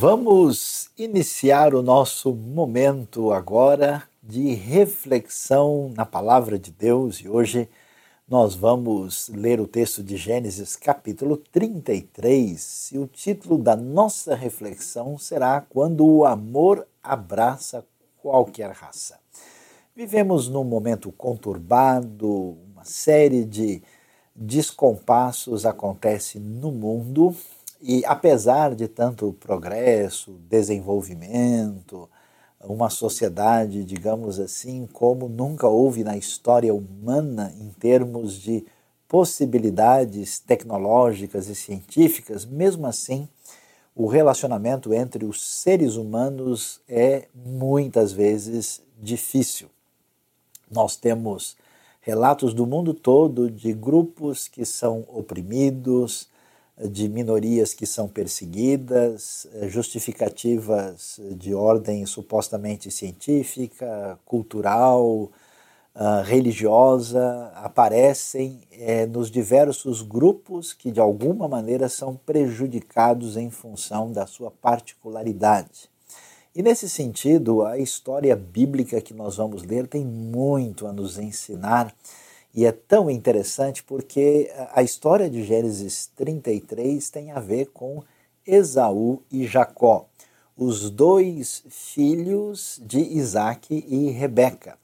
Vamos iniciar o nosso momento agora de reflexão na palavra de Deus e hoje nós vamos ler o texto de Gênesis capítulo 33 e o título da nossa reflexão será Quando o amor abraça qualquer raça. Vivemos num momento conturbado, uma série de descompassos acontece no mundo e apesar de tanto progresso, desenvolvimento, uma sociedade, digamos assim, como nunca houve na história humana em termos de possibilidades tecnológicas e científicas, mesmo assim, o relacionamento entre os seres humanos é muitas vezes difícil. Nós temos relatos do mundo todo de grupos que são oprimidos, de minorias que são perseguidas, eh, justificativas de ordem supostamente científica, cultural, uh, religiosa, aparecem é, nos diversos grupos que de alguma maneira são prejudicados em função da sua particularidade. E nesse sentido, a história bíblica que nós vamos ler tem muito a nos ensinar e é tão interessante porque a história de Gênesis 33 tem a ver com Esaú e Jacó, os dois filhos de Isaac e Rebeca.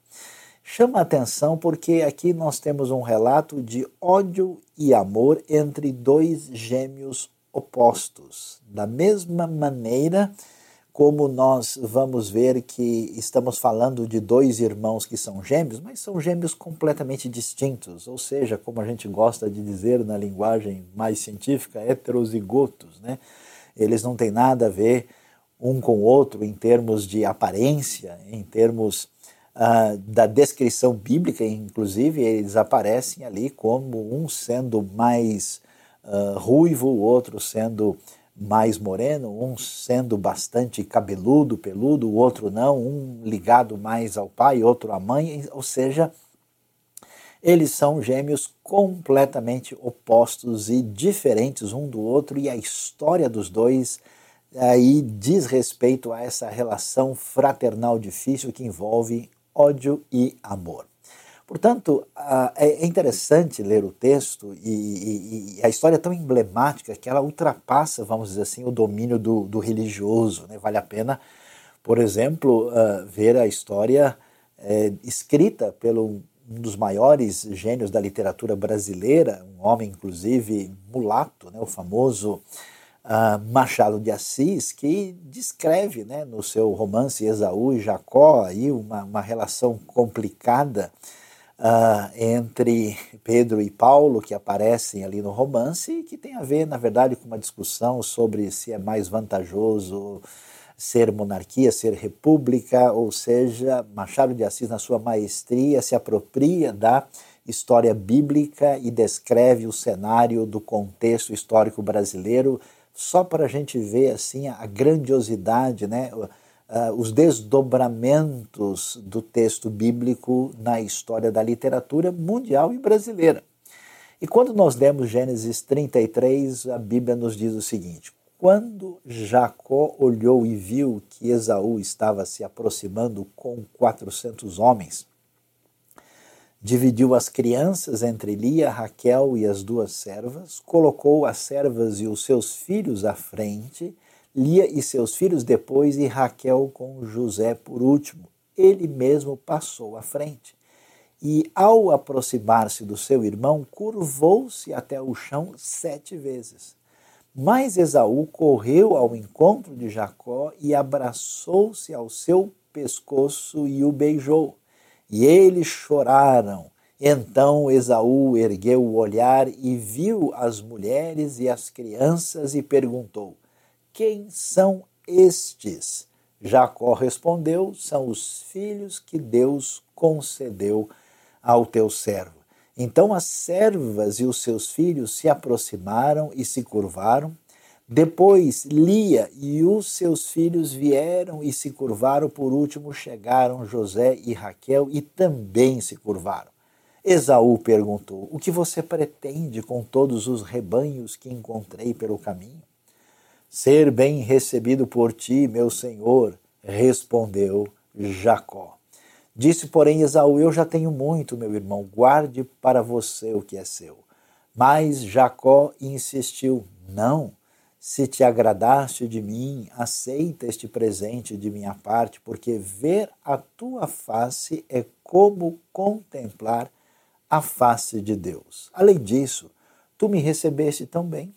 Chama atenção porque aqui nós temos um relato de ódio e amor entre dois gêmeos opostos. Da mesma maneira como nós vamos ver que estamos falando de dois irmãos que são gêmeos, mas são gêmeos completamente distintos, ou seja, como a gente gosta de dizer na linguagem mais científica, heterozigotos, né? Eles não têm nada a ver um com o outro em termos de aparência, em termos uh, da descrição bíblica, inclusive, eles aparecem ali como um sendo mais uh, ruivo, o outro sendo mais moreno, um sendo bastante cabeludo, peludo, o outro não, um ligado mais ao pai, outro à mãe, ou seja, eles são gêmeos completamente opostos e diferentes um do outro, e a história dos dois aí diz respeito a essa relação fraternal difícil que envolve ódio e amor. Portanto, é, é interessante ler o texto e, e, a história é tão emblemática que ela ultrapassa, vamos dizer assim, o domínio do, do religioso. Né? Vale a pena, por exemplo, uh, ver a história é, escrita pelo um dos maiores gênios da literatura brasileira, um homem, inclusive, mulato, né? o famoso uh, Machado de Assis, que descreve né, no seu romance Esaú e Jacó aí uma, uma relação complicada uh, entre Pedro e Paulo, que aparecem ali no romance, e que tem a ver, na verdade, com uma discussão sobre se é mais vantajoso ser monarquia, ser república, ou seja, Machado de Assis, na sua maestria, se apropria da história bíblica e descreve o cenário do contexto histórico brasileiro, só para a gente ver assim a grandiosidade, né? Uh, os desdobramentos do texto bíblico na história da literatura mundial e brasileira. E quando nós lemos Gênesis 33, a Bíblia nos diz o seguinte: Quando Jacó olhou e viu que Esaú estava se aproximando com 400 homens, dividiu as crianças entre Lia, Raquel e as duas servas, colocou as servas e os seus filhos à frente Lia e seus filhos depois e Raquel com José por último. Ele mesmo passou à frente. E, ao aproximar-se do seu irmão, curvou-se até o chão sete vezes. Mas Esaú correu ao encontro de Jacó e abraçou-se ao seu pescoço e o beijou. E eles choraram. Então Esaú ergueu o olhar e viu as mulheres e as crianças e perguntou: quem são estes? Jacó respondeu: São os filhos que Deus concedeu ao teu servo. Então as servas e os seus filhos se aproximaram e se curvaram. Depois Lia e os seus filhos vieram e se curvaram. Por último chegaram José e Raquel e também se curvaram. Esaú perguntou: O que você pretende com todos os rebanhos que encontrei pelo caminho? Ser bem recebido por ti, meu senhor, respondeu Jacó. Disse, porém, Esaú: Eu já tenho muito, meu irmão, guarde para você o que é seu. Mas Jacó insistiu: Não, se te agradaste de mim, aceita este presente de minha parte, porque ver a tua face é como contemplar a face de Deus. Além disso, tu me recebeste tão bem.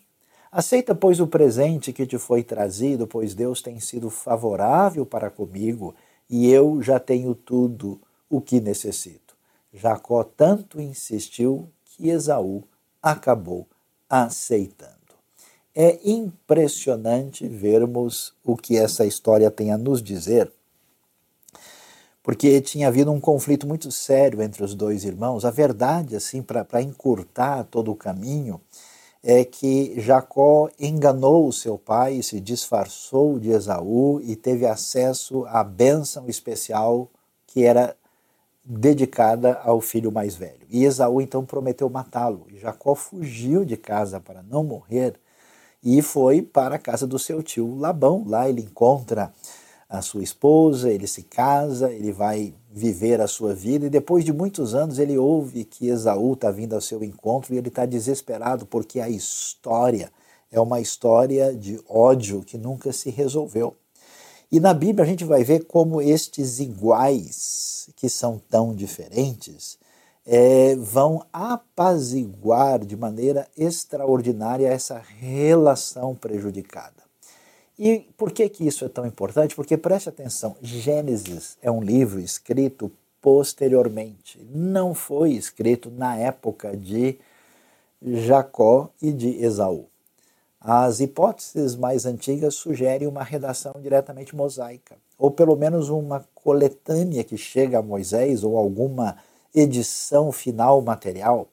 Aceita, pois, o presente que te foi trazido, pois Deus tem sido favorável para comigo e eu já tenho tudo o que necessito. Jacó tanto insistiu que Esaú acabou aceitando. É impressionante vermos o que essa história tem a nos dizer, porque tinha havido um conflito muito sério entre os dois irmãos. A verdade, assim, para encurtar todo o caminho, é que Jacó enganou o seu pai, se disfarçou de Esaú e teve acesso à bênção especial que era dedicada ao filho mais velho. E Esaú então prometeu matá-lo. E Jacó fugiu de casa para não morrer e foi para a casa do seu tio Labão. Lá ele encontra a sua esposa, ele se casa, ele vai viver a sua vida e depois de muitos anos ele ouve que Esaú está vindo ao seu encontro e ele está desesperado porque a história é uma história de ódio que nunca se resolveu. E na Bíblia a gente vai ver como estes iguais, que são tão diferentes, é, vão apaziguar de maneira extraordinária essa relação prejudicada. E por que, que isso é tão importante? Porque preste atenção, Gênesis é um livro escrito posteriormente, não foi escrito na época de Jacó e de Esaú. As hipóteses mais antigas sugerem uma redação diretamente mosaica, ou pelo menos uma coletânea que chega a Moisés, ou alguma edição final material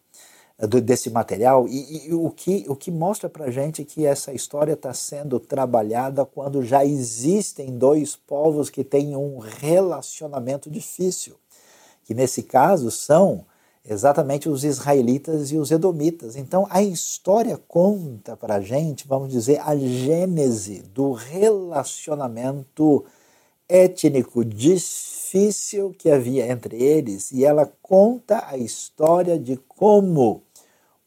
eh, desse material. E, e o, que, o que mostra para gente que essa história está sendo trabalhada quando já existem dois povos que têm um relacionamento difícil, que nesse caso são exatamente os israelitas e os edomitas. Então a história conta para gente, vamos dizer, a gênese do relacionamento étnico difícil que havia entre eles e ela conta a história de como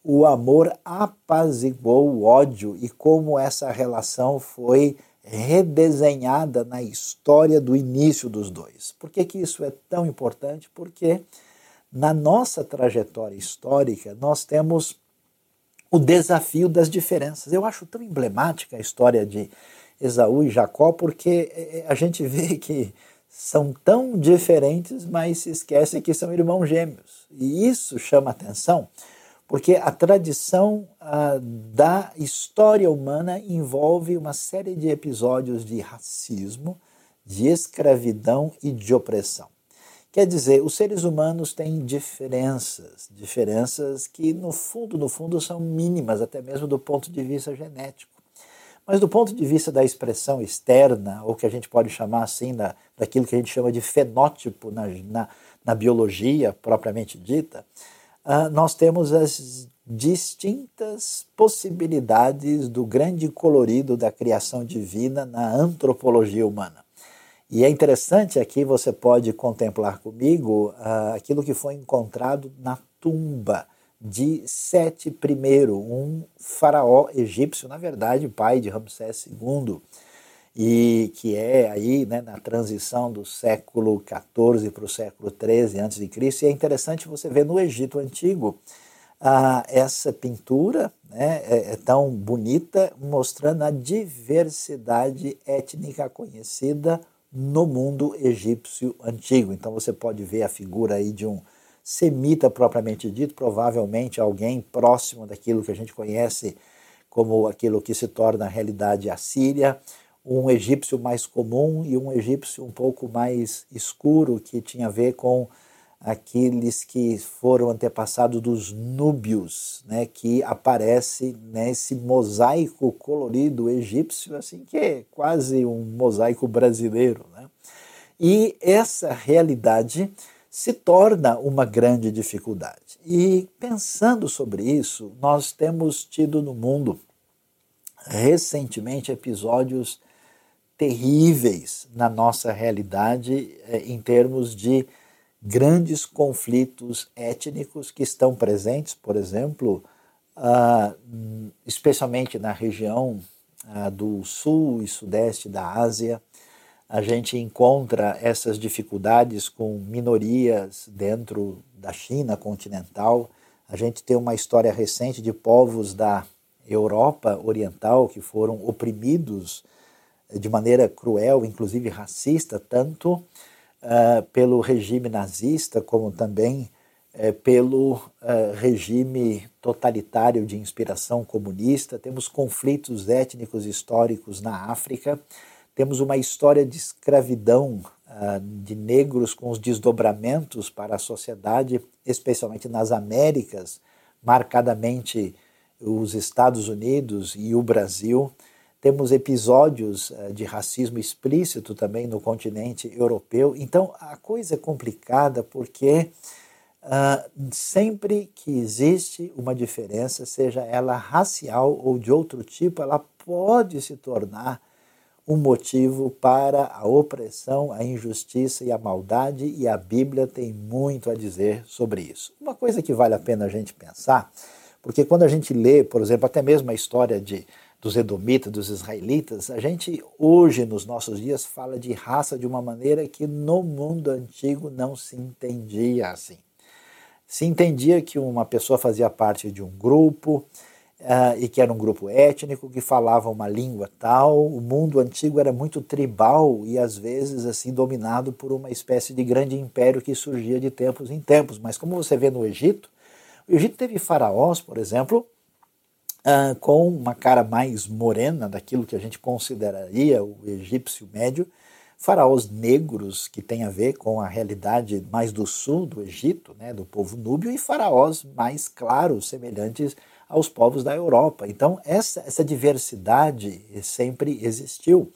o amor apaziguou o ódio e como essa relação foi redesenhada na história do início dos dois. Por que, que isso é tão importante? Porque na nossa trajetória histórica, nós temos o desafio das diferenças. Eu acho tão emblemática a história de Esaú e Jacó, porque é, é, a gente vê que são tão diferentes, mas se esquece que são irmãos gêmeos. E isso chama atenção, porque a tradição da história humana envolve uma série de episódios de racismo, de escravidão e de opressão. Quer dizer, os seres humanos têm diferenças, diferenças que no fundo, no fundo são mínimas, até mesmo do ponto de vista genético. Mas do ponto de vista da expressão externa, ou que a gente pode chamar assim, da, daquilo que a gente chama de fenótipo na, na, na biologia propriamente dita, nós temos as distintas possibilidades do grande colorido da criação divina na antropologia humana. E é interessante aqui você pode contemplar comigo uh, aquilo que foi encontrado na tumba de Sete I, um faraó egípcio, na verdade, pai de Ramsés II, e que é aí né, na transição do século XIV para o século XIII a.C. E é interessante você ver no Egito Antigo uh, essa pintura né, é, é tão bonita, mostrando a diversidade étnica conhecida no mundo egípcio antigo. Então você pode ver a figura aí de um semita propriamente dito, provavelmente alguém próximo daquilo que a gente conhece como aquilo que se torna a realidade assíria, um egípcio mais comum e um egípcio um pouco mais escuro que tinha a ver com aqueles que foram antepassados dos núbios, né, que aparece nesse mosaico colorido egípcio, assim que é quase um mosaico brasileiro, né? E essa realidade se torna uma grande dificuldade. E pensando sobre isso, nós temos tido no mundo recentemente episódios terríveis na nossa realidade eh, em termos de grandes conflitos étnicos que estão presentes, por exemplo, uh, especialmente na região uh, do sul e sudeste da Ásia. A gente encontra essas dificuldades com minorias dentro da China continental. A gente tem uma história recente de povos da Europa Oriental que foram oprimidos de maneira cruel, inclusive racista, tanto uh, pelo regime nazista como também uh, pelo uh, regime totalitário de inspiração comunista. Temos conflitos étnicos históricos na África, temos uma história de escravidão de negros com os desdobramentos para a sociedade, especialmente nas Américas, marcadamente os Estados Unidos e o Brasil. Temos episódios uh, de racismo explícito também no continente europeu. Então a coisa é complicada porque uh, sempre que existe uma diferença, seja ela racial ou de outro tipo, ela pode se tornar um motivo para a opressão, a injustiça e a maldade, e a Bíblia tem muito a dizer sobre isso. Uma coisa que vale a pena a gente pensar porque quando a gente lê, por exemplo, até mesmo a história de, dos edomitas, dos israelitas, a gente hoje, nos nossos dias, fala de raça de uma maneira que no mundo antigo não se entendia assim. Se entendia que uma pessoa fazia parte de um grupo, Uh, e que era um grupo étnico que falava uma língua tal. O mundo antigo era muito tribal e às vezes assim dominado por uma espécie de grande império que surgia de tempos em tempos. Mas como você vê no Egito, o Egito teve faraós, por exemplo, uh, com uma cara mais morena daquilo que a gente consideraria o egípcio médio, faraós negros que tem a ver com a realidade mais do sul do Egito, né, do povo núbio, e faraós mais claros, semelhantes aos povos da Europa. Então, essa, essa diversidade sempre existiu.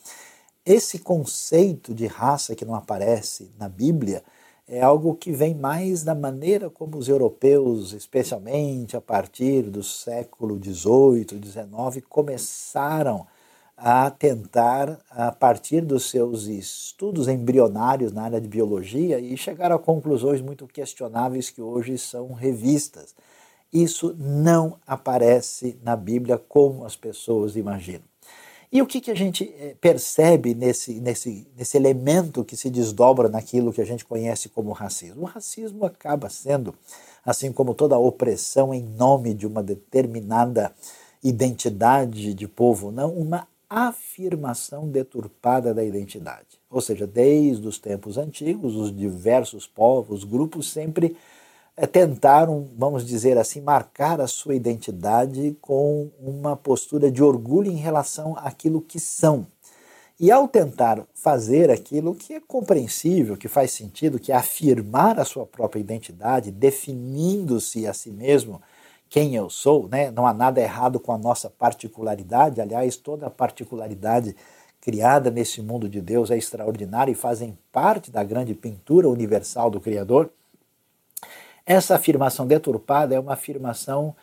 Esse conceito de raça que não aparece na Bíblia é algo que vem mais da maneira como os europeus, especialmente a partir do século XVIII, XIX, começaram a tentar, a partir dos seus estudos embrionários na área de biologia, e chegar a conclusões muito questionáveis que hoje são revistas. Isso não aparece na Bíblia como as pessoas imaginam. E o que, que a gente eh, percebe nesse, nesse, nesse elemento que se desdobra naquilo que a gente conhece como racismo? O racismo acaba sendo, assim como toda opressão em nome de uma determinada identidade de povo, não, uma afirmação deturpada da identidade. Ou seja, desde os tempos antigos, os diversos povos, grupos sempre tentaram, vamos dizer assim, marcar a sua identidade com uma postura de orgulho em relação àquilo que são. E ao tentar fazer aquilo que é compreensível, que faz sentido, que é afirmar a sua própria identidade, definindo-se a si mesmo quem eu sou, né? não há nada errado com a nossa particularidade, aliás, toda a particularidade criada nesse mundo de Deus é extraordinária e fazem parte da grande pintura universal do Criador. Essa afirmação deturpada é uma afirmação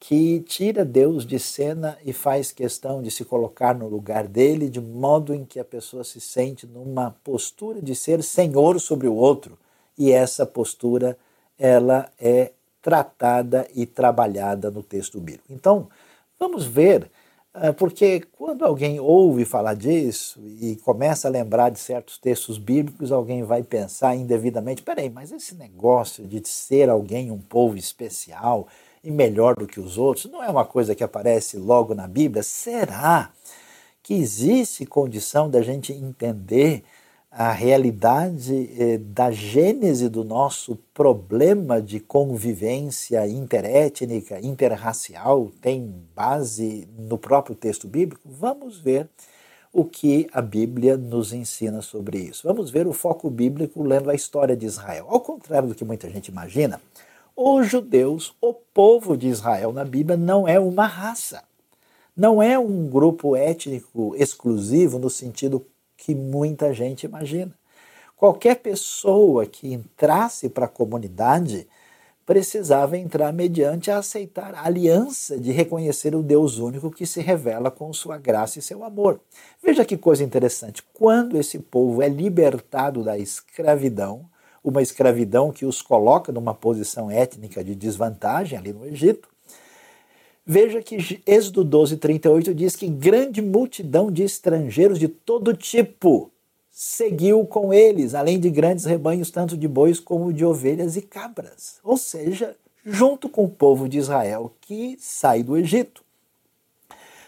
que tira Deus de cena e faz questão de se colocar no lugar dele, de modo em que a pessoa se sente numa postura de ser senhor sobre o outro. E essa postura, ela é tratada e trabalhada no texto bíblico. Então, vamos ver porque quando alguém ouve falar disso e começa a lembrar de certos textos bíblicos, alguém vai pensar indevidamente: peraí, mas esse negócio de ser alguém um povo especial e melhor do que os outros não é uma coisa que aparece logo na Bíblia? Será que existe condição da gente entender a realidade eh, da gênese do nosso problema de convivência interétnica, interracial, tem base no próprio texto bíblico? Vamos ver o que a Bíblia nos ensina sobre isso. Vamos ver o foco bíblico lendo a história de Israel. Ao contrário do que muita gente imagina, os judeus, o povo de Israel na Bíblia, não é uma raça. Não é um grupo étnico exclusivo no sentido que muita gente imagina. Qualquer pessoa que entrasse para a comunidade precisava entrar mediante a aceitar a aliança de reconhecer o Deus único que se revela com sua graça e seu amor. Veja que coisa interessante. Quando esse povo é libertado da escravidão, uma escravidão que os coloca numa posição étnica de desvantagem ali no Egito, veja que Êxodo 12, 38 diz que grande multidão de estrangeiros de todo tipo seguiu com eles, além de grandes rebanhos, tanto de bois como de ovelhas e cabras. Ou seja, junto com o povo de Israel que sai do Egito.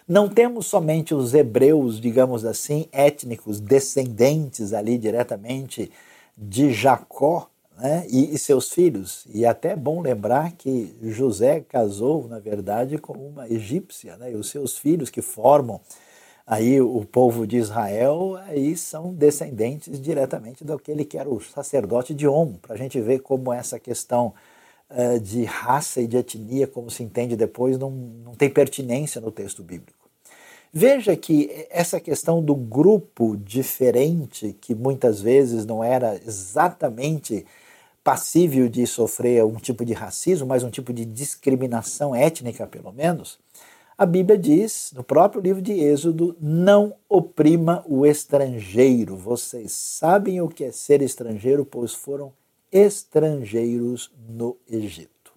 Não temos somente os hebreus, digamos assim, étnicos, descendentes ali diretamente de Jacó né, e, e, seus filhos. E até é bom lembrar que José casou, na verdade, com uma egípcia, né, e os seus filhos que formam aí o povo de Israel aí são descendentes diretamente daquele que era o sacerdote de Om, para a gente ver como essa questão uh, de raça e de etnia, como se entende depois, não, não tem pertinência no texto bíblico. Veja que essa questão do grupo diferente, que muitas vezes não era exatamente passível de sofrer um tipo de racismo, mas um tipo de discriminação étnica, pelo menos, a Bíblia diz, no próprio livro de Êxodo, não oprima o estrangeiro. Vocês sabem o que é ser estrangeiro, pois foram estrangeiros no Egito.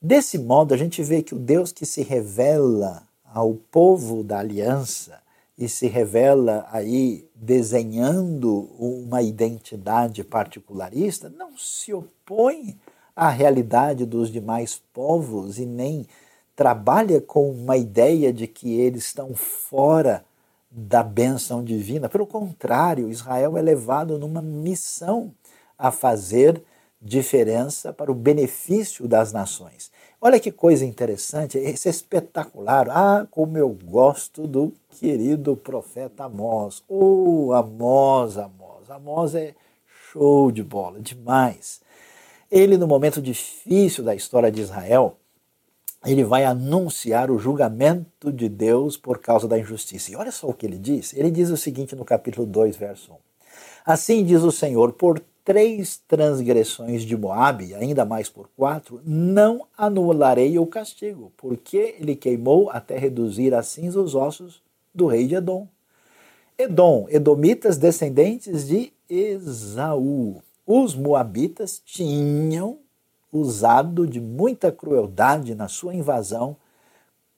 Desse modo, a gente vê que o Deus que se revela ao povo da aliança e se revela aí desenhando uma identidade particularista, não se opõe à realidade dos demais povos e nem trabalha com uma ideia de que eles estão fora da bênção divina. Pelo contrário, Israel é levado numa missão a fazer diferença para o benefício das nações. Olha que coisa interessante, isso é espetacular. Ah, como eu gosto do querido profeta Amós. Oh, Amós, Amós. Amós é show de bola, demais. Ele, no momento difícil da história de Israel, ele vai anunciar o julgamento de Deus por causa da injustiça. E olha só o que ele diz. Ele diz o seguinte no capítulo 2, verso 1. Assim diz o Senhor: por três transgressões de Moabe, ainda mais por quatro, não anularei o castigo, porque ele queimou até reduzir a cinza os ossos do rei de Edom. Edom, edomitas descendentes de Esaú. Os moabitas tinham usado de muita crueldade na sua invasão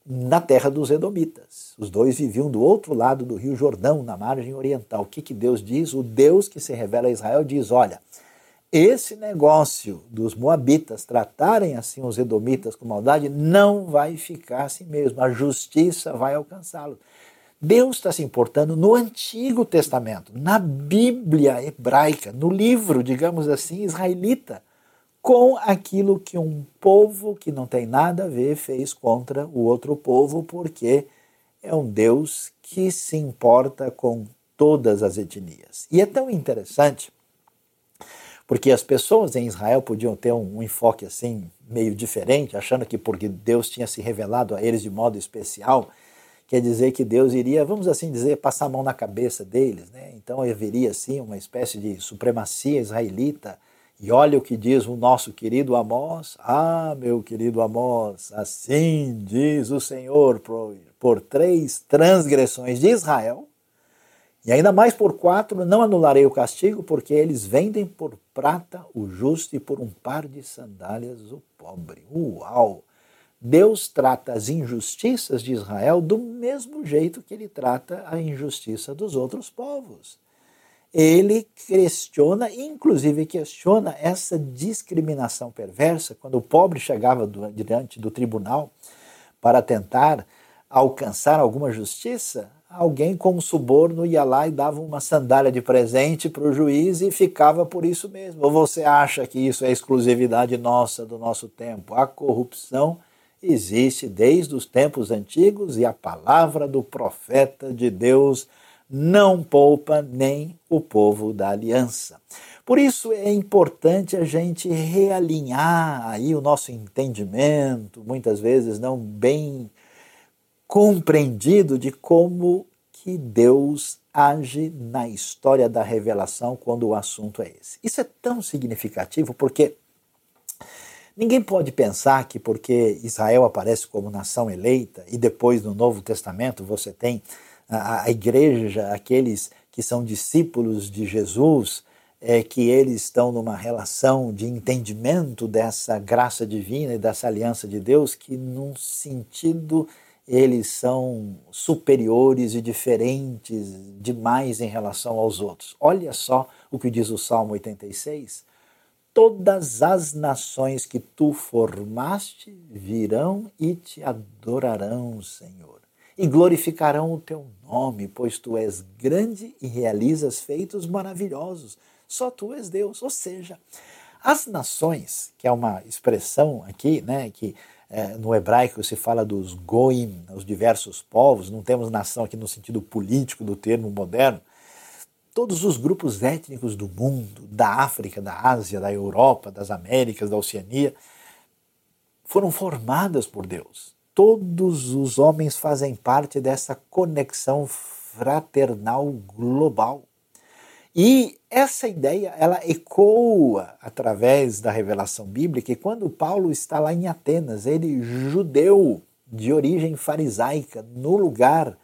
na terra dos Edomitas. Os dois viviam do outro lado do rio Jordão, na margem oriental. O que, que Deus diz? O Deus que se revela a Israel diz: olha, esse negócio dos moabitas tratarem assim os edomitas com maldade não vai ficar assim mesmo. A justiça vai alcançá-lo. Deus está se importando no Antigo Testamento, na Bíblia hebraica, no livro, digamos assim, israelita com aquilo que um povo que não tem nada a ver fez contra o outro povo, porque é um Deus que se importa com todas as etnias. E é tão interessante, porque as pessoas em Israel podiam ter um, enfoque assim meio diferente, achando que porque Deus tinha se revelado a eles de modo especial, quer dizer que Deus iria, vamos assim dizer, passar a mão na cabeça deles, né? Então haveria assim uma espécie de supremacia israelita e olha o que diz o nosso querido Amós. Ah, meu querido Amós, assim diz o Senhor por, por três transgressões de Israel, e ainda mais por quatro, não anularei o castigo, porque eles vendem por prata o justo e por um par de sandálias o pobre. Uau! Deus trata as injustiças de Israel do mesmo jeito que ele trata a injustiça dos outros povos ele questiona, inclusive questiona essa discriminação perversa, quando o pobre chegava diante do tribunal para tentar alcançar alguma justiça, alguém com suborno ia lá e dava uma sandália de presente para o juiz e ficava por isso mesmo. Ou você acha que isso é exclusividade nossa, do nosso tempo? A corrupção existe desde os tempos antigos e a palavra do profeta de Deus não poupa nem o povo da aliança. Por isso é importante a gente realinhar aí o nosso entendimento, muitas vezes não bem compreendido de como que Deus age na história da revelação quando o assunto é esse. Isso é tão significativo porque Ninguém pode pensar que porque Israel aparece como nação eleita e depois no Novo Testamento você tem a, a igreja, aqueles que são discípulos de Jesus, é que eles estão numa relação de entendimento dessa graça divina e dessa aliança de Deus, que num sentido eles são superiores e diferentes demais em relação aos outros. Olha só o que diz o Salmo 86 todas as nações que tu formaste virão e te adorarão, Senhor, e glorificarão o teu nome, pois tu és grande e realizas feitos maravilhosos. Só tu és Deus. Ou seja, as nações, que é uma expressão aqui, né, que é, no hebraico se fala dos goim, os diversos povos, não temos nação aqui no sentido político do termo moderno, todos os grupos étnicos do mundo, da África, da Ásia, da Europa, das Américas, da Oceania, foram formadas por Deus. Todos os homens fazem parte dessa conexão fraternal global. E essa ideia, ela ecoa através da revelação bíblica, e quando Paulo está lá em Atenas, ele judeu de origem farisaica, no lugar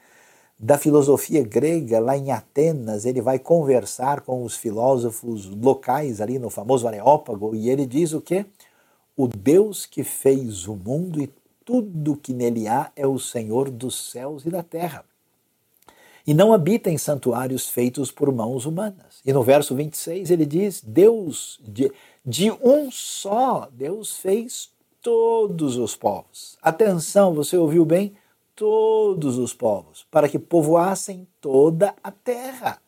da filosofia grega, lá em Atenas, ele vai conversar com os filósofos locais ali no famoso Areópago e ele diz o quê? O Deus que fez o mundo e tudo que nele há é o Senhor dos céus e da terra. E não habita em santuários feitos por mãos humanas. E no verso 26 ele diz: Deus, de, de um só, Deus fez todos os povos. Atenção, você ouviu bem? todos os povos, para que povoassem toda a terra,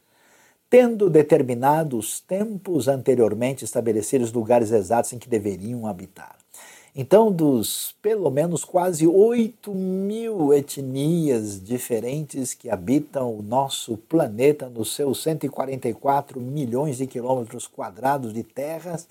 tendo determinado os tempos anteriormente estabelecidos lugares exatos em que deveriam habitar. Então, dos pelo menos quase 8 mil etnias diferentes que habitam o nosso planeta, nos seus 144 milhões de quilômetros quadrados de terras,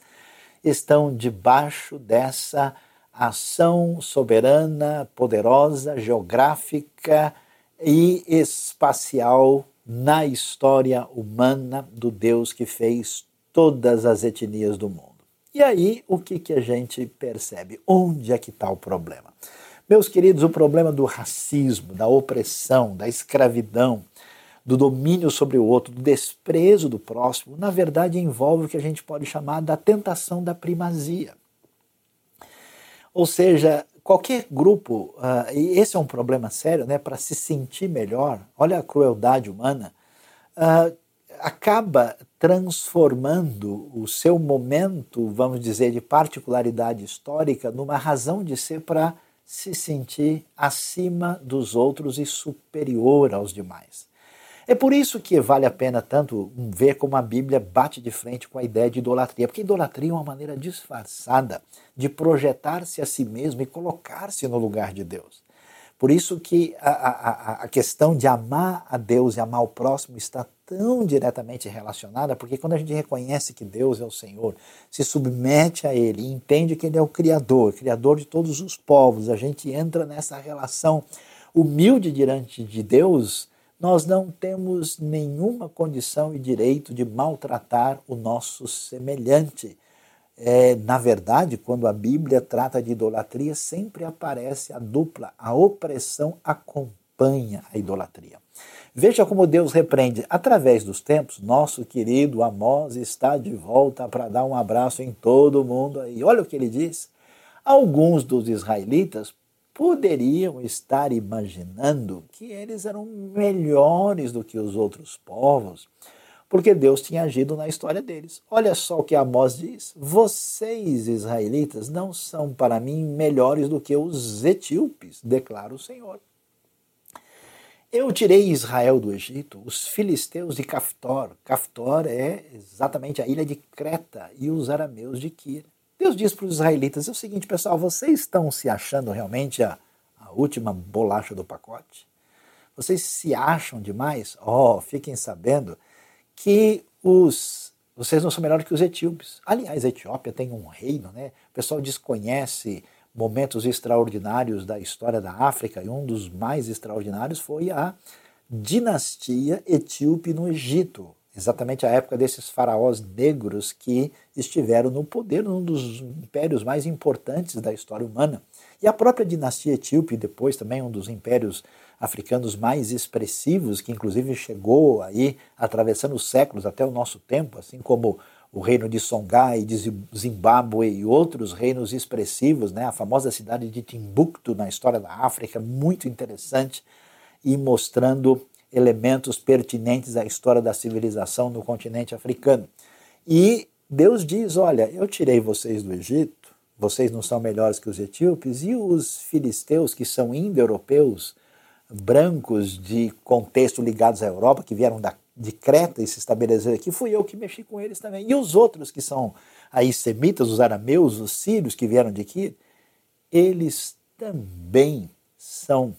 estão debaixo dessa ação soberana, poderosa, geográfica e espacial na história humana do Deus que fez todas as etnias do mundo. E aí, o que, que a gente percebe? Onde é que está o problema? Meus queridos, o problema do racismo, da opressão, da escravidão, do domínio sobre o outro, do desprezo do próximo, na verdade envolve o que a gente pode chamar da tentação da primazia. Ou seja, qualquer grupo, uh, e esse é um problema sério, né, para se sentir melhor, olha a crueldade humana, uh, acaba transformando o seu momento, vamos dizer, de particularidade histórica numa razão de ser para se sentir acima dos outros e superior aos demais. É por isso que vale a pena tanto ver como a Bíblia bate de frente com a ideia de idolatria, porque idolatria é uma maneira disfarçada de projetar-se a si mesmo e colocar-se no lugar de Deus. Por isso que a, a, a questão de amar a Deus e amar o próximo está tão diretamente relacionada, porque quando a gente reconhece que Deus é o Senhor, se submete a Ele entende que Ele é o Criador, Criador de todos os povos, a gente entra nessa relação humilde diante de Deus, nós não temos nenhuma condição e direito de maltratar o nosso semelhante. É, na verdade, quando a Bíblia trata de idolatria, sempre aparece a dupla. A opressão acompanha a idolatria. Veja como Deus repreende. Através dos tempos, nosso querido Amós está de volta para dar um abraço em todo mundo. E olha o que ele diz. Alguns dos israelitas poderiam estar imaginando que eles eram melhores do que os outros povos, porque Deus tinha agido na história deles. Olha só o que Amós diz: Vocês, israelitas, não são para mim melhores do que os etíopes, declara o Senhor. Eu tirei Israel do Egito, os filisteus de Caftor. Caftor é exatamente a ilha de Creta e os arameus de Kir. Deus diz para os israelitas: é o seguinte, pessoal, vocês estão se achando realmente a, a última bolacha do pacote? Vocês se acham demais? Oh, fiquem sabendo que os vocês não são melhores que os etíopes. Aliás, a Etiópia tem um reino, né? O pessoal desconhece momentos extraordinários da história da África e um dos mais extraordinários foi a dinastia etíope no Egito. exatamente a época desses faraós negros que estiveram no poder num dos impérios mais importantes da história humana. E a própria dinastia etíope, depois também um dos impérios africanos mais expressivos, que inclusive chegou aí atravessando os séculos até o nosso tempo, assim como o reino de Songhai, de Zimbábue e outros reinos expressivos, né? a famosa cidade de Timbuktu na história da África, muito interessante e mostrando elementos pertinentes à história da civilização no continente africano. E Deus diz: Olha, eu tirei vocês do Egito, vocês não são melhores que os etíopes, e os filisteus, que são indo-europeus, brancos de contexto ligados à Europa, que vieram da, de Creta e se estabeleceram aqui, fui eu que mexi com eles também. E os outros que são aí semitas, os arameus, os sírios que vieram de aqui, eles também são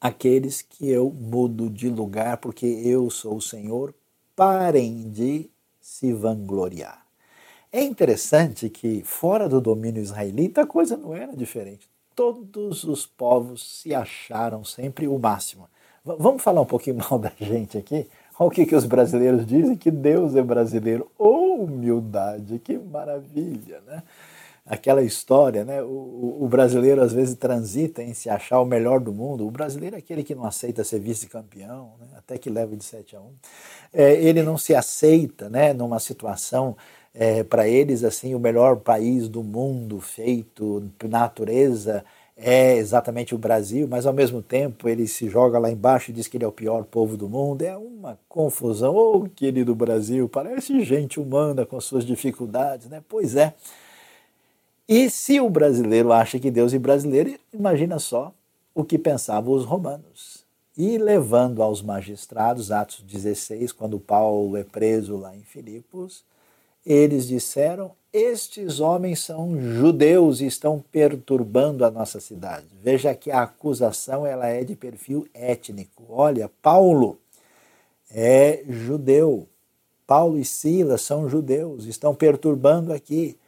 aqueles que eu mudo de lugar, porque eu sou o Senhor. Parem de se vangloriar. É interessante que, fora do domínio israelita, a coisa não era diferente. Todos os povos se acharam sempre o máximo. V vamos falar um pouquinho mal da gente aqui? Olha o que, que os brasileiros dizem, que Deus é brasileiro. Oh, humildade, que maravilha, né? Aquela história, né? O, o, brasileiro às vezes transita em se achar o melhor do mundo. O brasileiro é aquele que não aceita ser vice-campeão, né? até que leva de 7 a 1. É, ele não se aceita né? numa situação é, para eles assim o melhor país do mundo feito natureza é exatamente o Brasil, mas ao mesmo tempo ele se joga lá embaixo e diz que ele é o pior povo do mundo. É uma confusão. Oh, querido Brasil, parece gente humana com suas dificuldades, né? Pois é. E se o brasileiro acha que Deus é brasileiro, imagina só o que pensavam os romanos. E levando aos magistrados, Atos 16, quando Paulo é preso lá em Filipos, eles disseram: Estes homens são judeus e estão perturbando a nossa cidade. Veja que a acusação ela é de perfil étnico. Olha, Paulo é judeu. Paulo e Silas são judeus, estão perturbando aqui.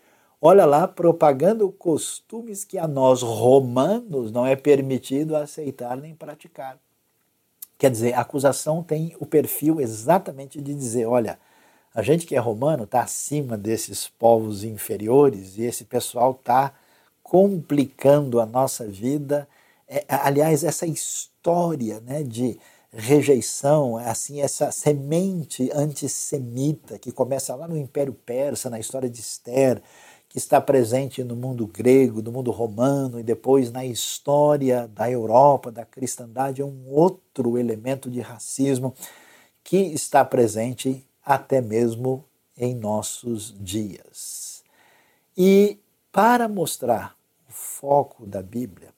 Olha lá, propagando costumes que a nós romanos não é permitido aceitar nem praticar. Quer dizer, a acusação tem o perfil exatamente de dizer: olha, a gente que é romano está acima desses povos inferiores e esse pessoal está complicando a nossa vida. É, aliás, essa história né, de rejeição, assim essa semente antissemita que começa lá no Império Persa, na história de Esther, que está presente no mundo grego, no mundo romano e depois na história da Europa, da cristandade, é um outro elemento de racismo que está presente até mesmo em nossos dias. E para mostrar o foco da Bíblia,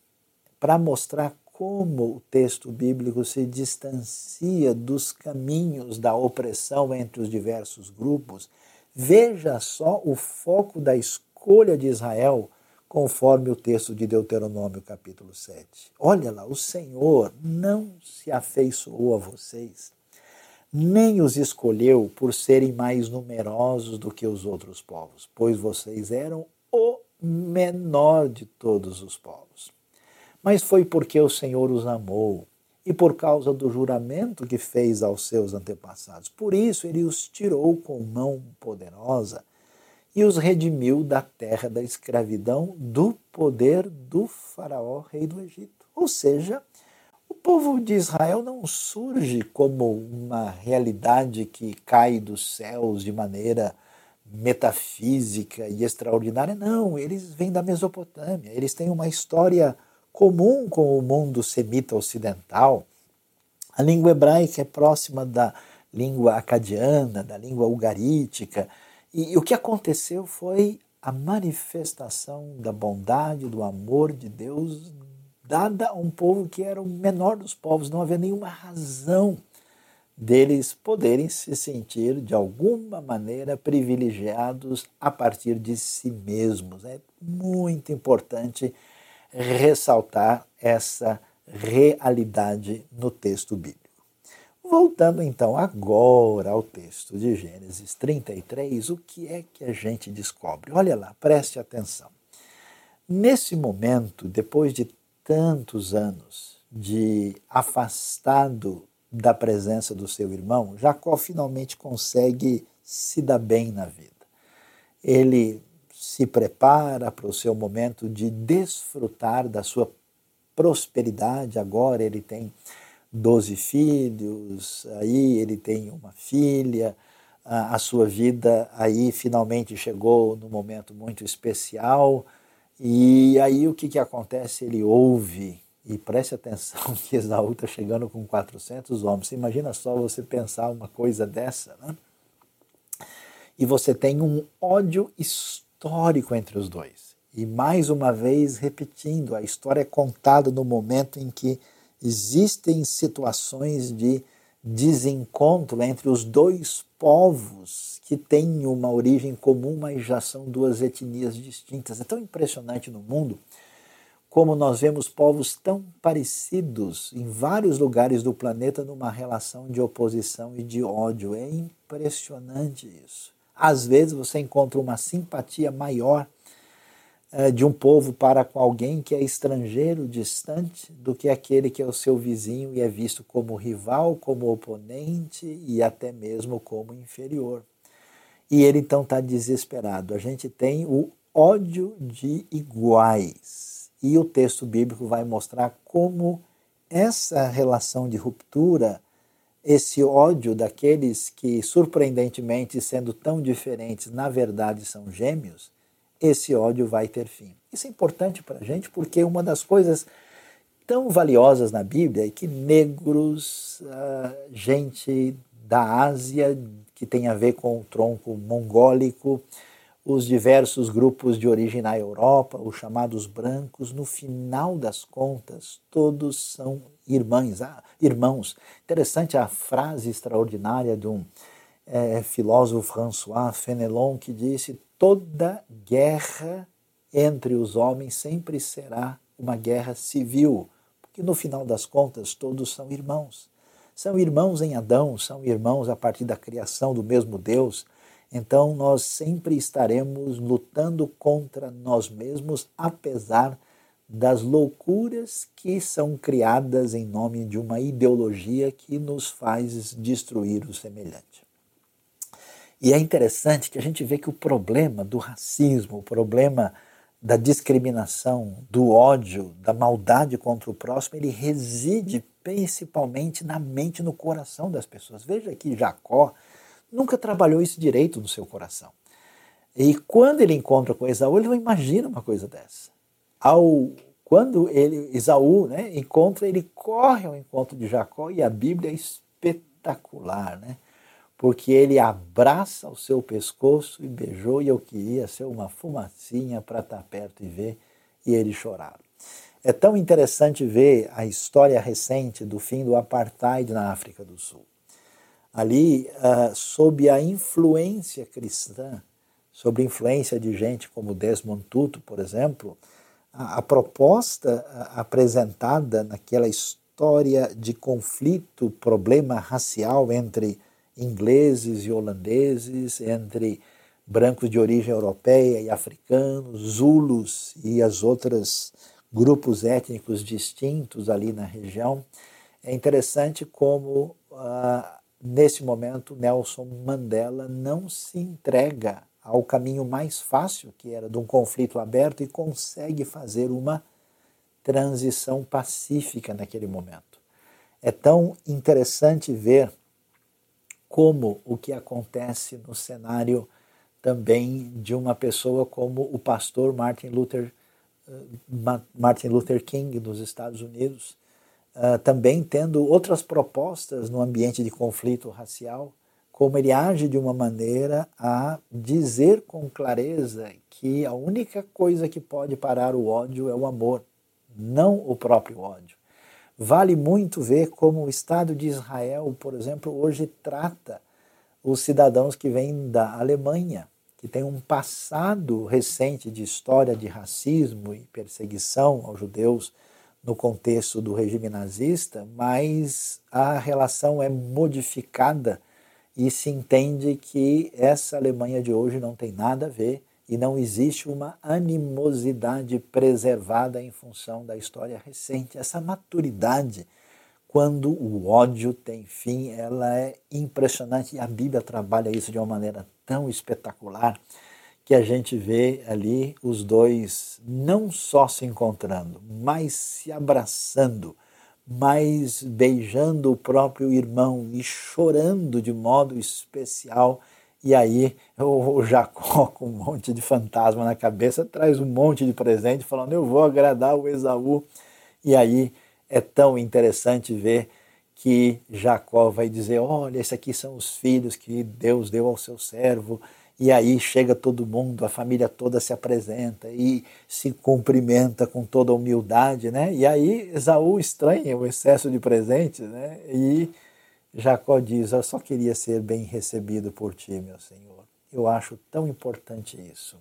para mostrar como o texto bíblico se distancia dos caminhos da opressão entre os diversos grupos, veja só o foco da escolha de Israel conforme o texto de Deuteronômio, capítulo 7. Olha lá, o Senhor não se afeiçoou a vocês nem os escolheu por serem mais numerosos do que os outros povos, pois vocês eram o menor de todos os povos. Mas foi porque o Senhor os amou e por causa do juramento que fez aos seus antepassados. Por isso ele os tirou com mão poderosa e os redimiu da terra da escravidão, do poder do Faraó, rei do Egito. Ou seja, povo de Israel não surge como uma realidade que cai dos céus de maneira metafísica e extraordinária. Não, eles vêm da Mesopotâmia. Eles têm uma história comum com o mundo semita ocidental. A língua hebraica é próxima da língua acadiana, da língua ugarítica. E, e o que aconteceu foi a manifestação da bondade, do amor de Deus dada a um povo que era o menor dos povos, não havia nenhuma razão deles poderem se sentir de alguma maneira privilegiados a partir de si mesmos. É muito importante ressaltar essa realidade no texto bíblico. Voltando então agora ao texto de Gênesis 33, o que é que a gente descobre? Olha lá, preste atenção. Nesse momento, depois de tantos anos de afastado da presença do seu irmão, Jacó finalmente consegue se dar bem na vida. Ele se prepara para o seu momento de desfrutar da sua prosperidade. Agora ele tem doze filhos, aí ele tem uma filha, a, sua vida aí finalmente chegou num momento muito especial. E aí o que, que acontece? Ele ouve, e preste atenção que Esaú está chegando com 400 homens. Você imagina só você pensar uma coisa dessa, né? E você tem um ódio histórico entre os dois. E mais uma vez, repetindo, a história é contada no momento em que existem situações de desencontro entre os dois povos que têm uma origem comum, mas já são duas etnias distintas. É tão impressionante no mundo como nós vemos povos tão parecidos em vários lugares do planeta numa relação de oposição e de ódio. É impressionante isso. Às vezes você encontra uma simpatia maior de um povo para com alguém que é estrangeiro, distante, do que aquele que é o seu vizinho e é visto como rival, como oponente e até mesmo como inferior. E ele então está desesperado. A gente tem o ódio de iguais. E o texto bíblico vai mostrar como essa relação de ruptura, esse ódio daqueles que, surpreendentemente, sendo tão diferentes, na verdade são gêmeos, esse ódio vai ter fim. Isso é importante para a gente porque uma das coisas tão valiosas na Bíblia é que negros, uh, gente da Ásia, que tem a ver com o tronco mongólico, os diversos grupos de origem na Europa, os chamados brancos, no final das contas, todos são irmãs, ah, irmãos. Interessante a frase extraordinária de um é, filósofo François Fenelon que disse: toda guerra entre os homens sempre será uma guerra civil, porque no final das contas todos são irmãos. São irmãos em Adão, são irmãos a partir da criação do mesmo Deus. Então nós sempre estaremos lutando contra nós mesmos, apesar das loucuras que são criadas em nome de uma ideologia que nos faz destruir o semelhante. E é interessante que a gente vê que o problema do racismo, o problema da discriminação, do ódio, da maldade contra o próximo, ele reside principalmente na mente, no coração das pessoas. Veja que Jacó nunca trabalhou isso direito no seu coração. E quando ele encontra com Esaú, ele não imagina uma coisa dessa. Ao quando ele Esaú, né, encontra, ele corre ao encontro de Jacó e a Bíblia é espetacular, né? Porque ele abraça o seu pescoço e beijou, e eu queria ser uma fumacinha para estar tá perto e ver, e ele chorar. É tão interessante ver a história recente do fim do apartheid na África do Sul. Ali, uh, sob a influência cristã, sob a influência de gente como Desmond Tutu, por exemplo, a, a proposta uh, apresentada naquela história de conflito, problema racial entre ingleses e holandeses, entre brancos de origem europeia e africanos, zulus e as outras grupos étnicos distintos ali na região. É interessante como, ah, nesse momento, Nelson Mandela não se entrega ao caminho mais fácil, que era de um conflito aberto, e consegue fazer uma transição pacífica naquele momento. É tão interessante ver como o que acontece no cenário também de uma pessoa como o pastor Martin Luther, eh, Martin Luther King dos Estados Unidos, uh, também tendo outras propostas no ambiente de conflito racial, como ele age de uma maneira a dizer com clareza que a única coisa que pode parar o ódio é o amor, não o próprio ódio. Vale muito ver como o Estado de Israel, por exemplo, hoje trata os cidadãos que vêm da Alemanha, que tem um passado recente de história de racismo e perseguição aos judeus no contexto do regime nazista, mas a relação é modificada e se entende que essa Alemanha de hoje não tem nada a ver e não existe uma animosidade preservada em função da história recente. Essa maturidade quando o ódio tem fim, ela é impressionante e a Bíblia trabalha isso de uma maneira tão espetacular que a gente vê ali os dois não só se encontrando, mas se abraçando, mas beijando o próprio irmão e chorando de modo especial. E aí o Jacó, com um monte de fantasma na cabeça, traz um monte de presente, falando: Eu vou agradar o Esaú. E aí é tão interessante ver que Jacó vai dizer: Olha, esses aqui são os filhos que Deus deu ao seu servo. E aí chega todo mundo, a família toda se apresenta e se cumprimenta com toda humildade, né? E aí Esaú estranha o excesso de presentes, né? E Jacó diz: Eu só queria ser bem recebido por ti, meu Senhor. Eu acho tão importante isso.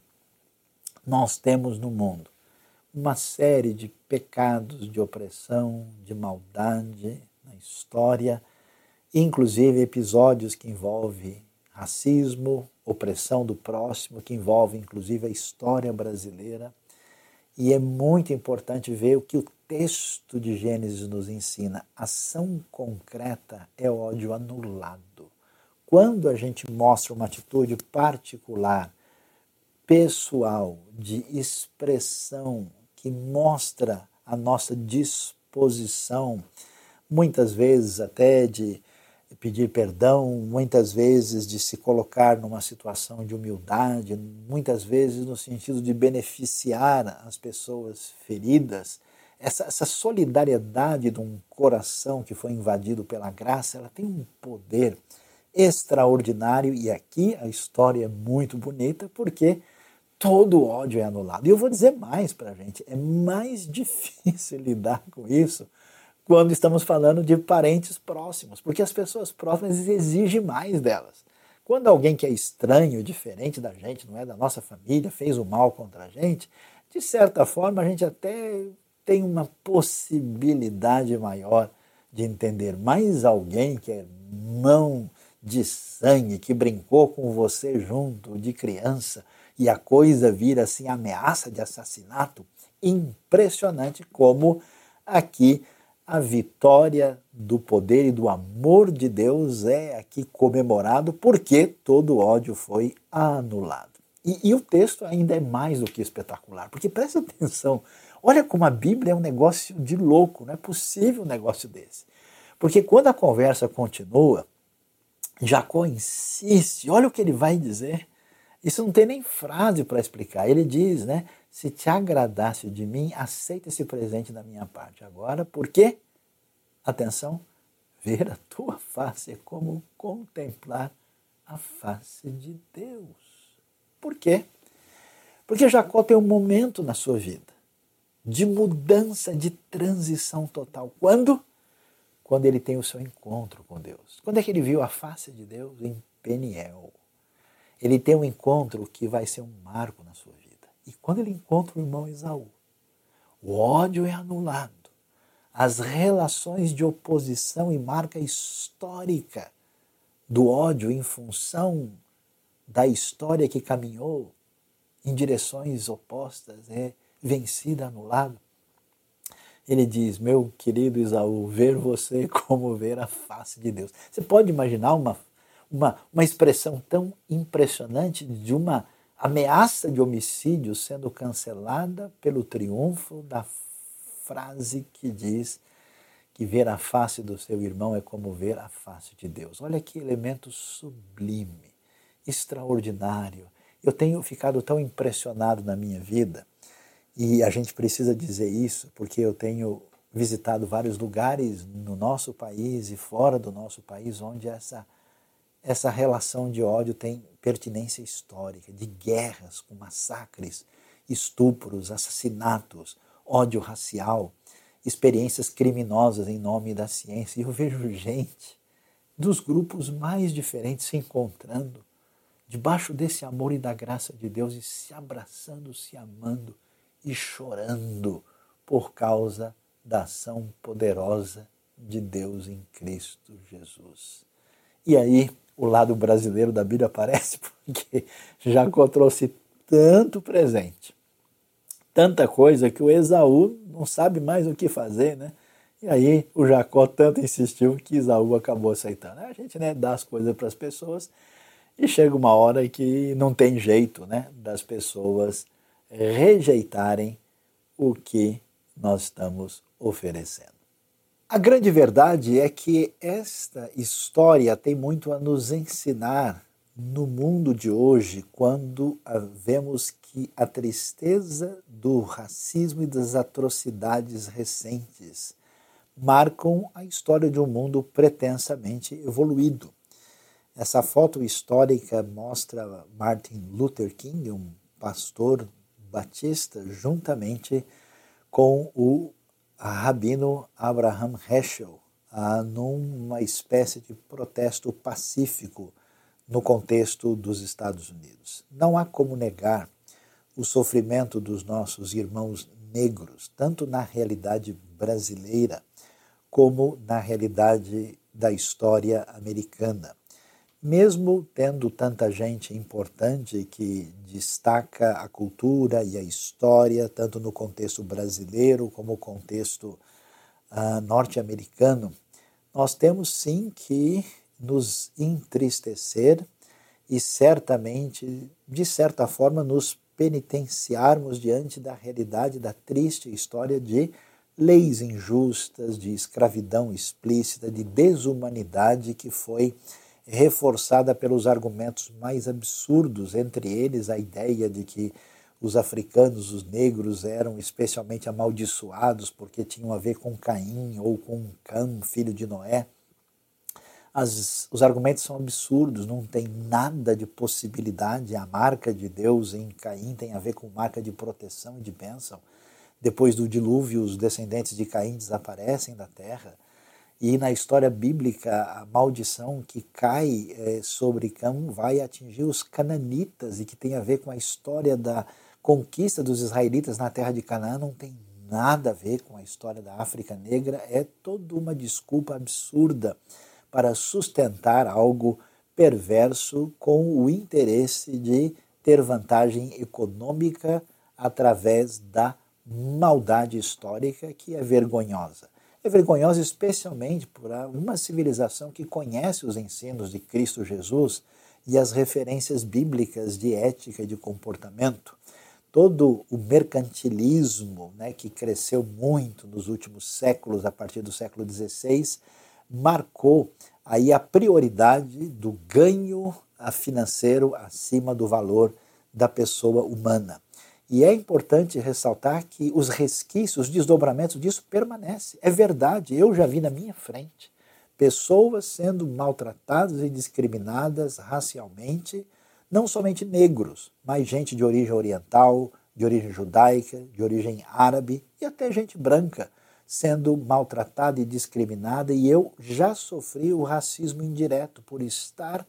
Nós temos no mundo uma série de pecados de opressão, de maldade na história, inclusive episódios que envolvem racismo, opressão do próximo, que envolve inclusive a história brasileira. E é muito importante ver o que o texto de Gênesis nos ensina. Ação concreta é ódio anulado. Quando a gente mostra uma atitude particular, pessoal, de expressão, que mostra a nossa disposição, muitas vezes até de pedir perdão, muitas vezes de se colocar numa situação de humildade, muitas vezes no sentido de beneficiar as pessoas feridas. Essa, essa solidariedade de um coração que foi invadido pela graça, ela tem um poder extraordinário e aqui a história é muito bonita porque todo ódio é anulado. E eu vou dizer mais para a gente, é mais difícil lidar com isso quando estamos falando de parentes próximos, porque as pessoas próximas exigem mais delas. Quando alguém que é estranho, diferente da gente, não é da nossa família, fez o mal contra a gente, de certa forma a gente até tem uma possibilidade maior de entender. Mais alguém que é irmão de sangue, que brincou com você junto de criança e a coisa vira assim ameaça de assassinato, impressionante como aqui a vitória do poder e do amor de Deus é aqui comemorado porque todo ódio foi anulado. E, e, o texto ainda é mais do que espetacular, porque presta atenção, olha como a Bíblia é um negócio de louco, não é possível um negócio desse. Porque quando a conversa continua, Jacó insiste, olha o que ele vai dizer. Isso não tem nem frase para explicar. Ele diz, né? Se te agradasse de mim, aceita esse presente da minha parte agora, porque, atenção, ver a tua face é como contemplar a face de Deus. Por quê? Porque Jacó tem um momento na sua vida de mudança, de transição total. Quando? Quando ele tem o seu encontro com Deus. Quando é que ele viu a face de Deus? Em Peniel ele tem um encontro que vai ser um marco na sua vida. E quando ele encontra o irmão Esaú, o ódio é anulado. As relações de oposição e marca histórica do ódio em função da história que caminhou em direções opostas é vencida, anulado. Ele diz: Meu querido Esaú, ver você como ver a face de Deus. Você pode imaginar uma uma, uma expressão tão impressionante de uma ameaça de homicídio sendo cancelada pelo triunfo da frase que diz que ver a face do seu irmão é como ver a face de Deus. Olha que elemento sublime, extraordinário. Eu tenho ficado tão impressionado na minha vida e a gente precisa dizer isso porque eu tenho visitado vários lugares no nosso país e fora do nosso país onde essa essa relação de ódio tem pertinência histórica, de guerras com massacres, estupros, assassinatos, ódio racial, experiências criminosas em nome da ciência. E eu vejo gente dos grupos mais diferentes se encontrando debaixo desse amor e da graça de Deus e se abraçando, se amando e chorando por causa da ação poderosa de Deus em Cristo Jesus. E aí, o lado brasileiro da Bíblia aparece, porque Jacó trouxe tanto presente, tanta coisa que o Esaú não sabe mais o que fazer, né? E aí o Jacó tanto insistiu que Isaú acabou aceitando. A gente né, dá as coisas para as pessoas e chega uma hora que não tem jeito né, das pessoas rejeitarem o que nós estamos oferecendo. A grande verdade é que esta história tem muito a nos ensinar no mundo de hoje, quando vemos que a tristeza do racismo e das atrocidades recentes marcam a história de um mundo pretensamente evoluído. Essa foto histórica mostra Martin Luther King, um pastor batista, juntamente com o rabino Abraham Heschel, numa espécie de protesto pacífico no contexto dos Estados Unidos. Não há como negar o sofrimento dos nossos irmãos negros, tanto na realidade brasileira como na realidade da história americana. Mesmo tendo tanta gente importante que destaca a cultura e a história, tanto no contexto brasileiro como no contexto uh, norte-americano, nós temos sim que nos entristecer e certamente, de certa forma, nos penitenciarmos diante da realidade da triste história de leis injustas, de escravidão explícita, de desumanidade que foi reforçada pelos argumentos mais absurdos, entre eles a ideia de que os africanos, os negros, eram especialmente amaldiçoados porque tinham a ver com Caim ou com Cam, filho de Noé. As, os argumentos são absurdos, não tem nada de possibilidade. A marca de Deus em Caim tem a ver com marca de proteção e de bênção. Depois do dilúvio, os descendentes de Caim desaparecem da terra. E na história bíblica, a maldição que cai é, sobre Cam vai atingir os cananitas e que tem a ver com a história da conquista dos israelitas na terra de Canaã, não tem nada a ver com a história da África Negra, é toda uma desculpa absurda para sustentar algo perverso com o interesse de ter vantagem econômica através da maldade histórica que é vergonhosa. É vergonhosa especialmente por uma civilização que conhece os ensinos de Cristo Jesus e as referências bíblicas de ética e de comportamento. Todo o mercantilismo né, que cresceu muito nos últimos séculos, a partir do século XVI, marcou aí a prioridade do ganho financeiro acima do valor da pessoa humana. E é importante ressaltar que os resquícios, os desdobramentos disso permanecem. É verdade, eu já vi na minha frente pessoas sendo maltratadas e discriminadas racialmente, não somente negros, mas gente de origem oriental, de origem judaica, de origem árabe e até gente branca sendo maltratada e discriminada, e eu já sofri o racismo indireto por estar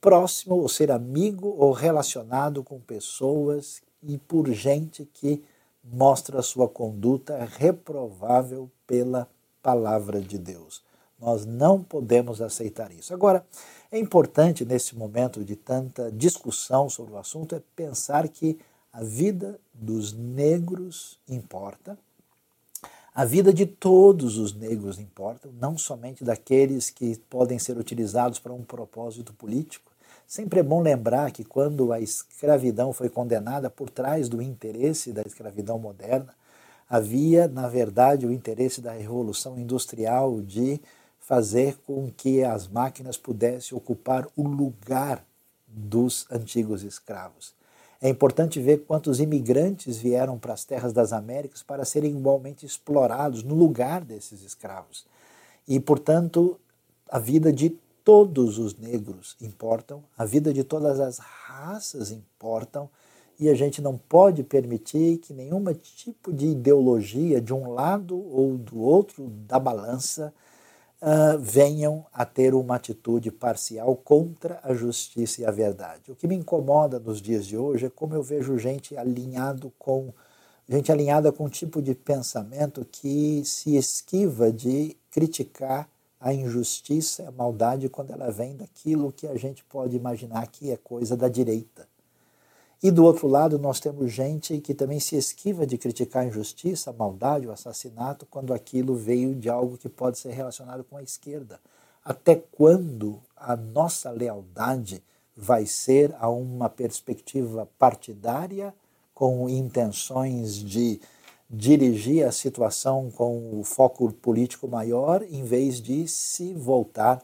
próximo ou ser amigo ou relacionado com pessoas e por gente que mostra sua conduta reprovável pela palavra de Deus. Nós não podemos aceitar isso. Agora, é importante nesse momento de tanta discussão sobre o assunto é pensar que a vida dos negros importa, a vida de todos os negros importa, não somente daqueles que podem ser utilizados para um propósito político. Sempre é bom lembrar que quando a escravidão foi condenada por trás do interesse da escravidão moderna, havia, na verdade, o interesse da revolução industrial de fazer com que as máquinas pudessem ocupar o lugar dos antigos escravos. É importante ver quantos imigrantes vieram para as terras das Américas para serem igualmente explorados no lugar desses escravos. E, portanto, a vida de todos os negros importam, a vida de todas as raças importam, e a gente não pode permitir que nenhum tipo de ideologia de um lado ou do outro da balança uh, venham a ter uma atitude parcial contra a justiça e a verdade. O que me incomoda nos dias de hoje é como eu vejo gente alinhado com gente alinhada com um tipo de pensamento que se esquiva de criticar a injustiça, a maldade, quando ela vem daquilo que a gente pode imaginar que é coisa da direita. E do outro lado, nós temos gente que também se esquiva de criticar a injustiça, a maldade, o assassinato, quando aquilo veio de algo que pode ser relacionado com a esquerda. Até quando a nossa lealdade vai ser a uma perspectiva partidária com intenções de dirigir a situação com o foco político maior, em vez de se voltar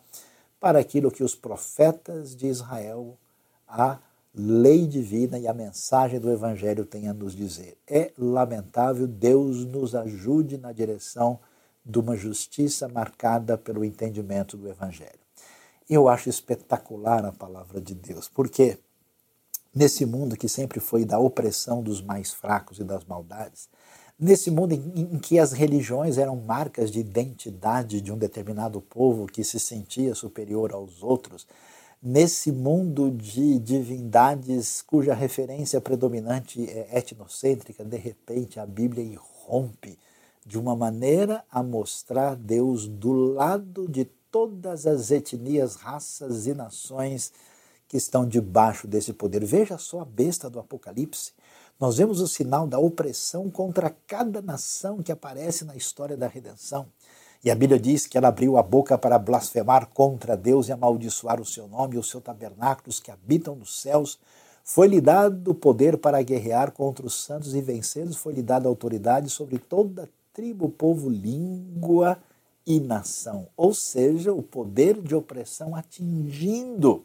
para aquilo que os profetas de Israel, a lei divina e a mensagem do Evangelho têm a nos dizer. É lamentável, Deus nos ajude na direção de uma justiça marcada pelo entendimento do Evangelho. Eu acho espetacular a palavra de Deus, porque nesse mundo que sempre foi da opressão dos mais fracos e das maldades, nesse mundo em, em, que as religiões eram marcas de identidade de um determinado povo que se sentia superior aos outros, nesse mundo de divindades cuja referência predominante é etnocêntrica, de repente a Bíblia irrompe de uma maneira a mostrar Deus do lado de todas as etnias, raças e nações que estão debaixo desse poder. Veja só a besta do Apocalipse. Nós vemos o sinal da opressão contra cada nação que aparece na história da redenção. E a Bíblia diz que ela abriu a boca para blasfemar contra Deus e amaldiçoar o seu nome e o seu tabernáculo, os que habitam nos céus. Foi-lhe dado o poder para guerrear contra os santos e vencê-los, foi-lhe dada autoridade sobre toda tribo, povo, língua e nação. Ou seja, o poder de opressão atingindo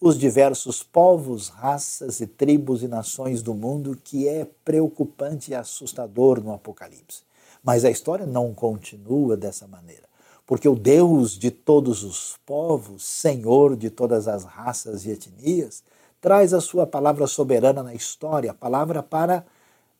os diversos povos, raças e tribos e nações do mundo, que é preocupante e assustador no Apocalipse. Mas a história não continua dessa maneira, porque o Deus de todos os povos, Senhor de todas as raças e etnias, traz a sua palavra soberana na história, a palavra para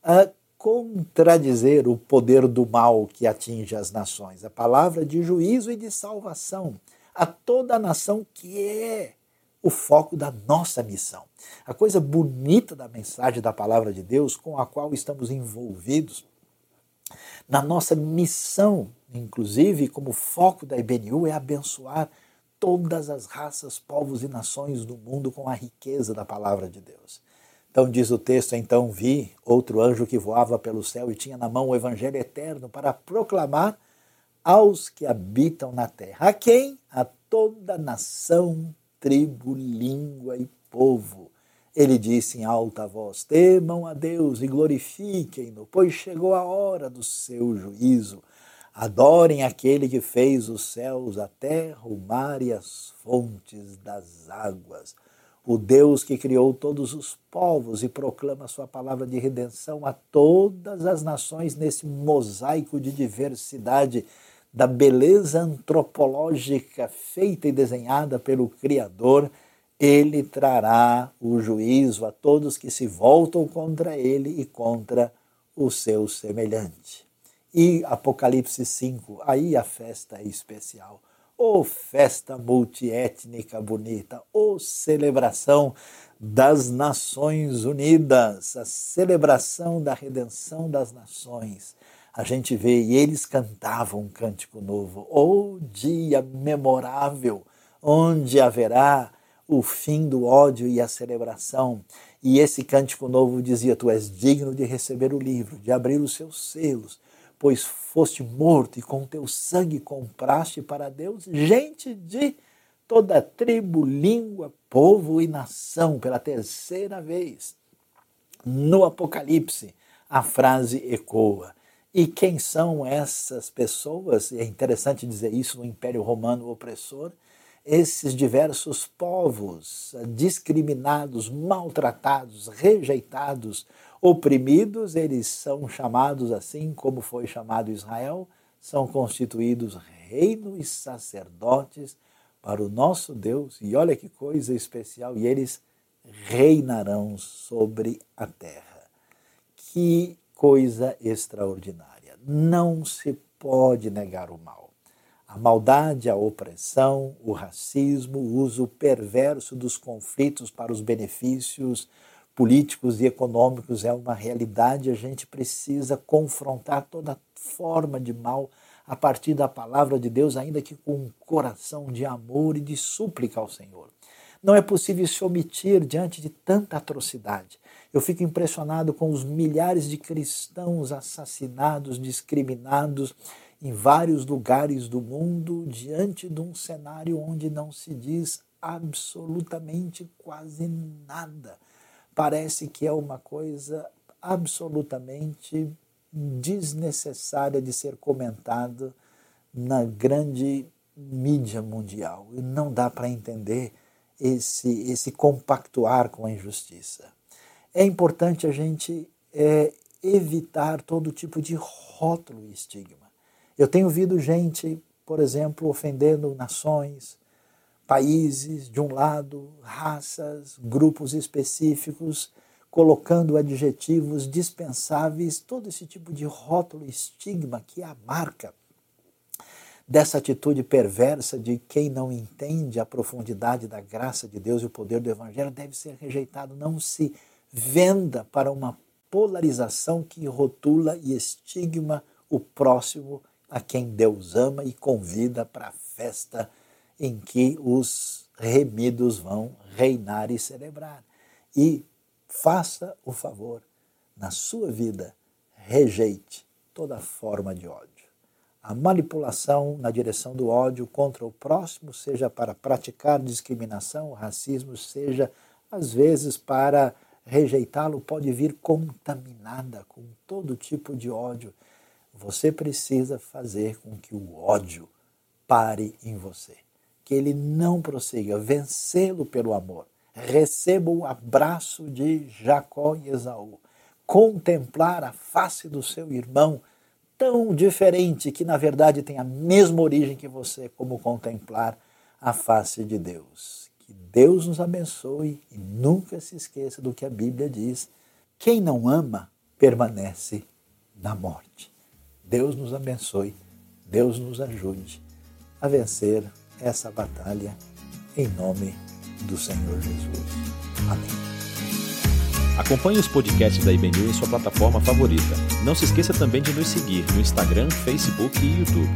uh, contradizer o poder do mal que atinge as nações, a palavra de juízo e de salvação a toda a nação que é o foco da nossa missão. A coisa bonita da mensagem da palavra de Deus com a qual estamos envolvidos na nossa missão, inclusive como foco da IBNU, é abençoar todas as raças, povos e nações do mundo com a riqueza da palavra de Deus. Então diz o texto: Então vi outro anjo que voava pelo céu e tinha na mão o evangelho eterno para proclamar aos que habitam na terra. A quem? A toda nação, tribo, língua e povo. Ele disse em alta voz: Temam a Deus e glorifiquem-no, pois chegou a hora do seu juízo. Adorem aquele que fez os céus, a terra, o mar e as fontes das águas o Deus que criou todos os povos e proclama sua palavra de redenção a todas as nações nesse mosaico de diversidade da beleza antropológica feita e desenhada pelo Criador, ele trará o juízo a todos que se voltam contra ele e contra o seu semelhante. E Apocalipse 5, aí a festa é especial ou festa multiétnica bonita, ou celebração das Nações Unidas, a celebração da redenção das nações. A gente vê, e eles cantavam um cântico novo, ou dia memorável, onde haverá o fim do ódio e a celebração. E esse cântico novo dizia: Tu és digno de receber o livro, de abrir os seus selos pois foste morto e com teu sangue compraste para Deus gente de toda tribo, língua, povo e nação, pela terceira vez. No Apocalipse, a frase ecoa. E quem são essas pessoas? É interessante dizer isso no Império Romano opressor. Esses diversos povos discriminados, maltratados, rejeitados, oprimidos, eles são chamados assim como foi chamado Israel, são constituídos reino e sacerdotes para o nosso Deus. E olha que coisa especial, e eles reinarão sobre a terra. Que coisa extraordinária. Não se pode negar o mal. A maldade, a opressão, o racismo, o uso perverso dos conflitos para os benefícios políticos e econômicos é uma realidade, a gente precisa confrontar toda forma de mal a partir da palavra de Deus, ainda que com um coração de amor e de súplica ao Senhor. Não é possível se omitir diante de tanta atrocidade. Eu fico impressionado com os milhares de cristãos assassinados, discriminados em vários lugares do mundo, diante de um cenário onde não se diz absolutamente quase nada. Parece que é uma coisa absolutamente desnecessária de ser comentada na grande mídia mundial. E não dá para entender esse, esse compactuar com a injustiça. É importante a gente é, evitar todo tipo de rótulo e estigma. Eu tenho ouvido gente, por exemplo, ofendendo nações, países, de um lado, raças, grupos específicos, colocando adjetivos dispensáveis, todo esse tipo de rótulo e estigma que é a marca dessa atitude perversa de quem não entende a profundidade da graça de Deus e o poder do Evangelho deve ser rejeitado. Não se venda para uma polarização que rotula e estigma o próximo a quem Deus ama e convida para a festa em que os remidos vão reinar e celebrar. E faça o favor, na sua vida, rejeite toda forma de ódio. A manipulação na direção do ódio contra o próximo, seja para praticar discriminação, racismo, seja às vezes para rejeitá-lo pode vir contaminada com todo tipo de ódio. Você precisa fazer com que o ódio pare em você, que ele não prossiga, vencê-lo pelo amor. Receba o abraço de Jacó e Esaú. Contemplar a face do seu irmão tão diferente que na verdade tem a mesma origem que você, como contemplar a face de Deus. Que Deus nos abençoe e nunca se esqueça do que a Bíblia diz: quem não ama permanece na morte. Deus nos abençoe, Deus nos ajude a vencer essa batalha em nome do Senhor Jesus. Amém. Acompanhe os podcasts da IBNU em sua plataforma favorita. Não se esqueça também de nos seguir no Instagram, Facebook e YouTube.